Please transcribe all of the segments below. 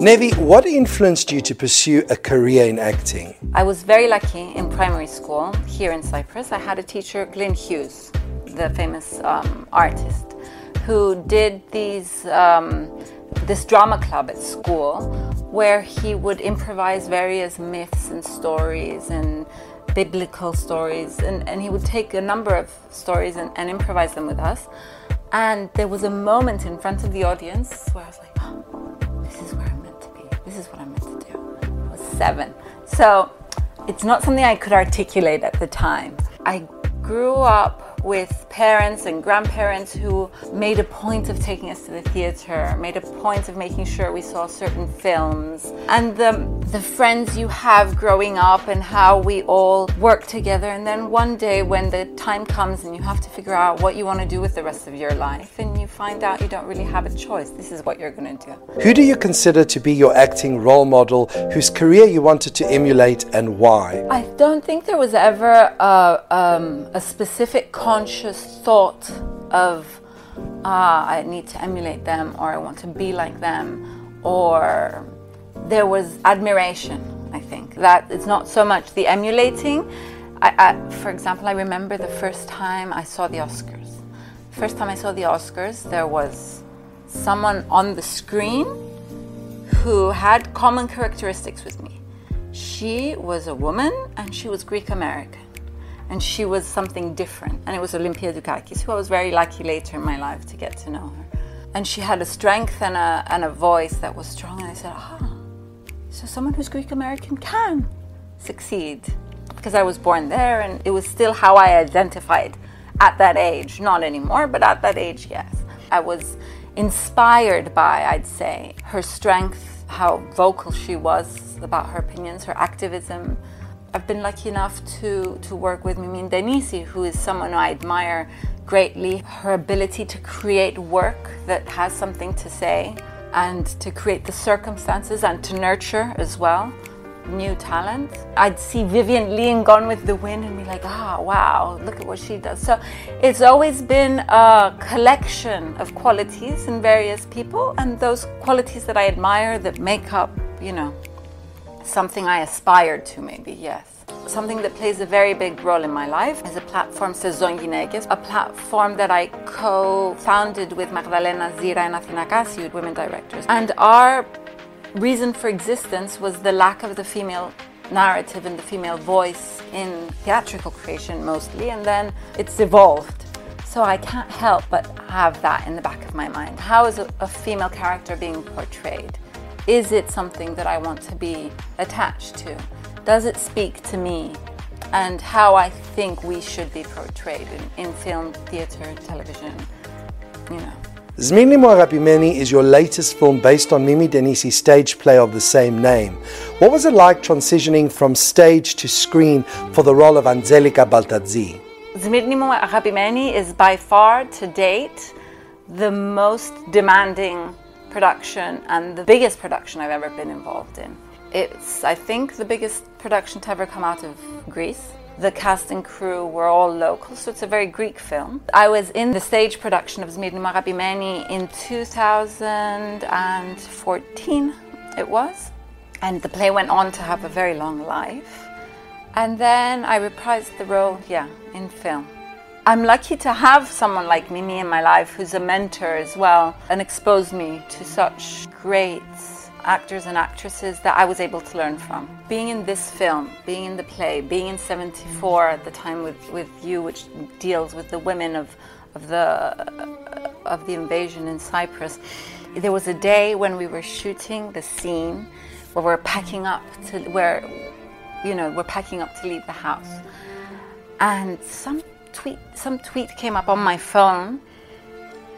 Nedie, what influenced you to pursue a career in acting? I was very lucky in primary school here in Cyprus. I had a teacher, Glyn Hughes, the famous um, artist, who did these um, this drama club at school where he would improvise various myths and stories and biblical stories and, and he would take a number of stories and, and improvise them with us and there was a moment in front of the audience where I was like, oh, this is where I'm meant to be. This is what I'm meant to do. I was seven. So it's not something I could articulate at the time. I grew up with parents and grandparents who made a point of taking us to the theater, made a point of making sure we saw certain films, and the, the friends you have growing up and how we all work together. And then one day, when the time comes and you have to figure out what you want to do with the rest of your life, and you find out you don't really have a choice, this is what you're going to do. Who do you consider to be your acting role model whose career you wanted to emulate and why? I don't think there was ever a, um, a specific conscious thought of, ah, I need to emulate them or I want to be like them, or there was admiration, I think. That it's not so much the emulating. I, I, for example, I remember the first time I saw the Oscars. First time I saw the Oscars, there was someone on the screen who had common characteristics with me. She was a woman and she was Greek American and she was something different. And it was Olympia Dukakis, who I was very lucky later in my life to get to know her. And she had a strength and a, and a voice that was strong. And I said, ah, so someone who's Greek American can succeed. Because I was born there, and it was still how I identified at that age. Not anymore, but at that age, yes. I was inspired by, I'd say, her strength, how vocal she was about her opinions, her activism, I've been lucky enough to, to work with Mimine Denisi, who is someone I admire greatly. Her ability to create work that has something to say and to create the circumstances and to nurture as well new talent. I'd see Vivien in Gone with the Wind and be like, ah, oh, wow, look at what she does. So it's always been a collection of qualities in various people, and those qualities that I admire that make up, you know, something I aspired to, maybe, yes. Something that plays a very big role in my life is a platform, Sezon Gynekes, a platform that I co founded with Magdalena Zira and Athina Kasi, women directors. And our reason for existence was the lack of the female narrative and the female voice in theatrical creation mostly, and then it's evolved. So I can't help but have that in the back of my mind. How is a female character being portrayed? Is it something that I want to be attached to? Does it speak to me and how I think we should be portrayed in, in film, theatre, television, you know? Zmirnimo Agapimeni is your latest film based on Mimi Denisi's stage play of the same name. What was it like transitioning from stage to screen for the role of Angelica Baltazzi? Zmirnimo Agapimeni is by far to date the most demanding production and the biggest production I've ever been involved in. It's, I think, the biggest production to ever come out of Greece. The cast and crew were all local, so it's a very Greek film. I was in the stage production of Zmirnimo Agapimeni in 2014, it was. And the play went on to have a very long life. And then I reprised the role, yeah, in film. I'm lucky to have someone like Mimi in my life who's a mentor as well and exposed me to such great actors and actresses that I was able to learn from. Being in this film, being in the play, being in 74 at the time with, with you, which deals with the women of, of, the, of the invasion in Cyprus, there was a day when we were shooting the scene where we're packing up to where, you know, we're packing up to leave the house. And some tweet, some tweet came up on my phone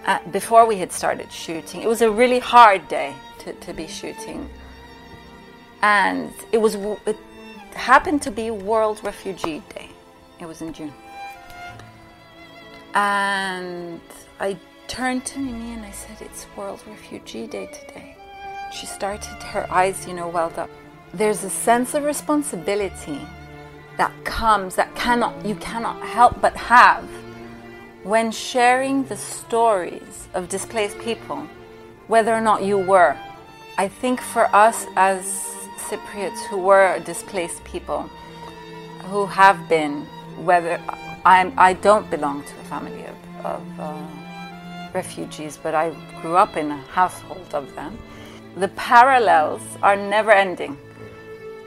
uh, before we had started shooting. It was a really hard day to, to be shooting. And it was it happened to be World Refugee Day. It was in June. And I turned to Mimi and I said, It's World Refugee Day today. She started, her eyes, you know, welled up. There's a sense of responsibility that comes that cannot you cannot help but have when sharing the stories of displaced people whether or not you were. I think for us as Cypriots who were displaced people, who have been, whether I'm, I don't belong to a family of, of uh, refugees, but I grew up in a household of them. The parallels are never ending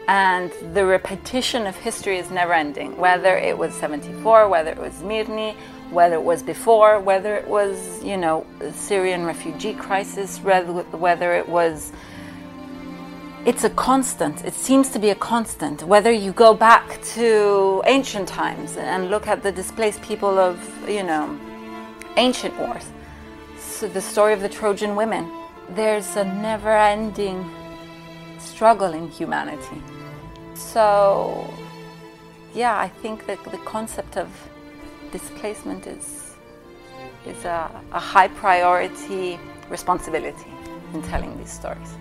and the repetition of history is never ending whether it was 74 whether it was Mirni whether it was before whether it was you know Syrian refugee crisis whether it was it's a constant. It seems to be a constant. Whether you go back to ancient times and look at the displaced people of you know ancient wars so the story of the Trojan women there's a never ending struggle in humanity. So, yeah, I think that the concept of displacement is, is a, a high priority responsibility in telling these stories.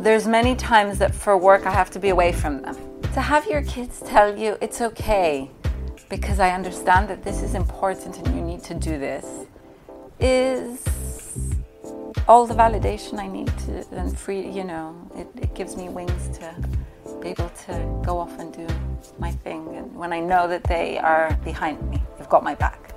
There's many times that for work I have to be away from them. To have your kids tell you it's okay because I understand that this is important and you need to do this is all the validation I need to and free, you know, it, it gives me wings to be able to go off and do my thing. And when I know that they are behind me, they've got my back.